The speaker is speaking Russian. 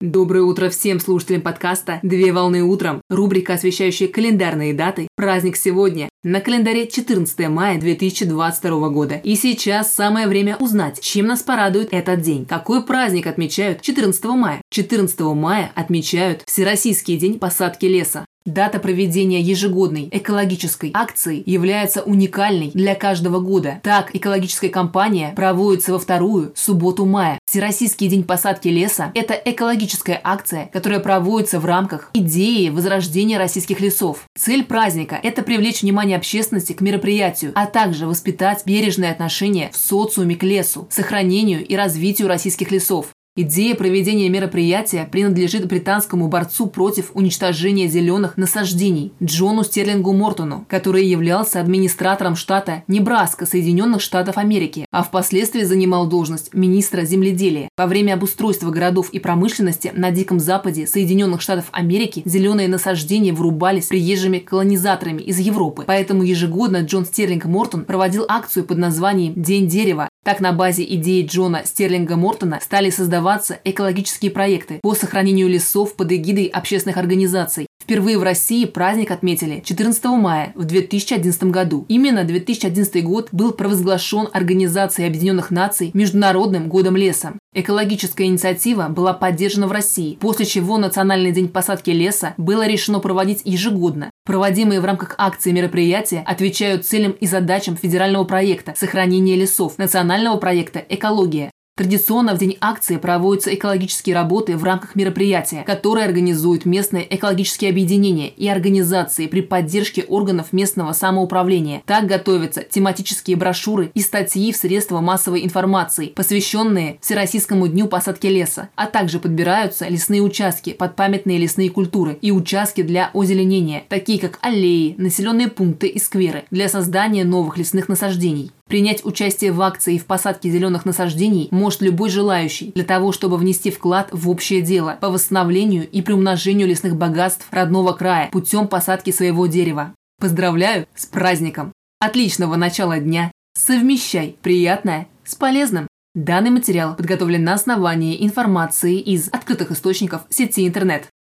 Доброе утро всем слушателям подкаста «Две волны утром». Рубрика, освещающая календарные даты. Праздник сегодня. На календаре 14 мая 2022 года. И сейчас самое время узнать, чем нас порадует этот день. Какой праздник отмечают 14 мая? 14 мая отмечают Всероссийский день посадки леса. Дата проведения ежегодной экологической акции является уникальной для каждого года. Так, экологическая кампания проводится во вторую субботу мая. Всероссийский день посадки леса – это экологическая акция, которая проводится в рамках идеи возрождения российских лесов. Цель праздника – это привлечь внимание общественности к мероприятию, а также воспитать бережное отношение в социуме к лесу, сохранению и развитию российских лесов. Идея проведения мероприятия принадлежит британскому борцу против уничтожения зеленых насаждений Джону Стерлингу Мортону, который являлся администратором штата Небраска Соединенных Штатов Америки, а впоследствии занимал должность министра земледелия. Во время обустройства городов и промышленности на Диком Западе Соединенных Штатов Америки зеленые насаждения врубались приезжими колонизаторами из Европы. Поэтому ежегодно Джон Стерлинг Мортон проводил акцию под названием «День дерева», так на базе идеи Джона Стерлинга Мортона стали создаваться экологические проекты по сохранению лесов под эгидой общественных организаций. Впервые в России праздник отметили 14 мая в 2011 году. Именно 2011 год был провозглашен Организацией Объединенных Наций Международным годом леса. Экологическая инициатива была поддержана в России, после чего Национальный день посадки леса было решено проводить ежегодно. Проводимые в рамках акции мероприятия отвечают целям и задачам федерального проекта сохранения лесов, национального проекта «Экология», Традиционно в день акции проводятся экологические работы в рамках мероприятия, которые организуют местные экологические объединения и организации при поддержке органов местного самоуправления. Так готовятся тематические брошюры и статьи в средства массовой информации, посвященные Всероссийскому дню посадки леса, а также подбираются лесные участки под памятные лесные культуры и участки для озеленения, такие как аллеи, населенные пункты и скверы, для создания новых лесных насаждений. Принять участие в акции в посадке зеленых насаждений может любой желающий для того, чтобы внести вклад в общее дело по восстановлению и приумножению лесных богатств родного края путем посадки своего дерева. Поздравляю с праздником! Отличного начала дня! Совмещай приятное с полезным! Данный материал подготовлен на основании информации из открытых источников сети интернет.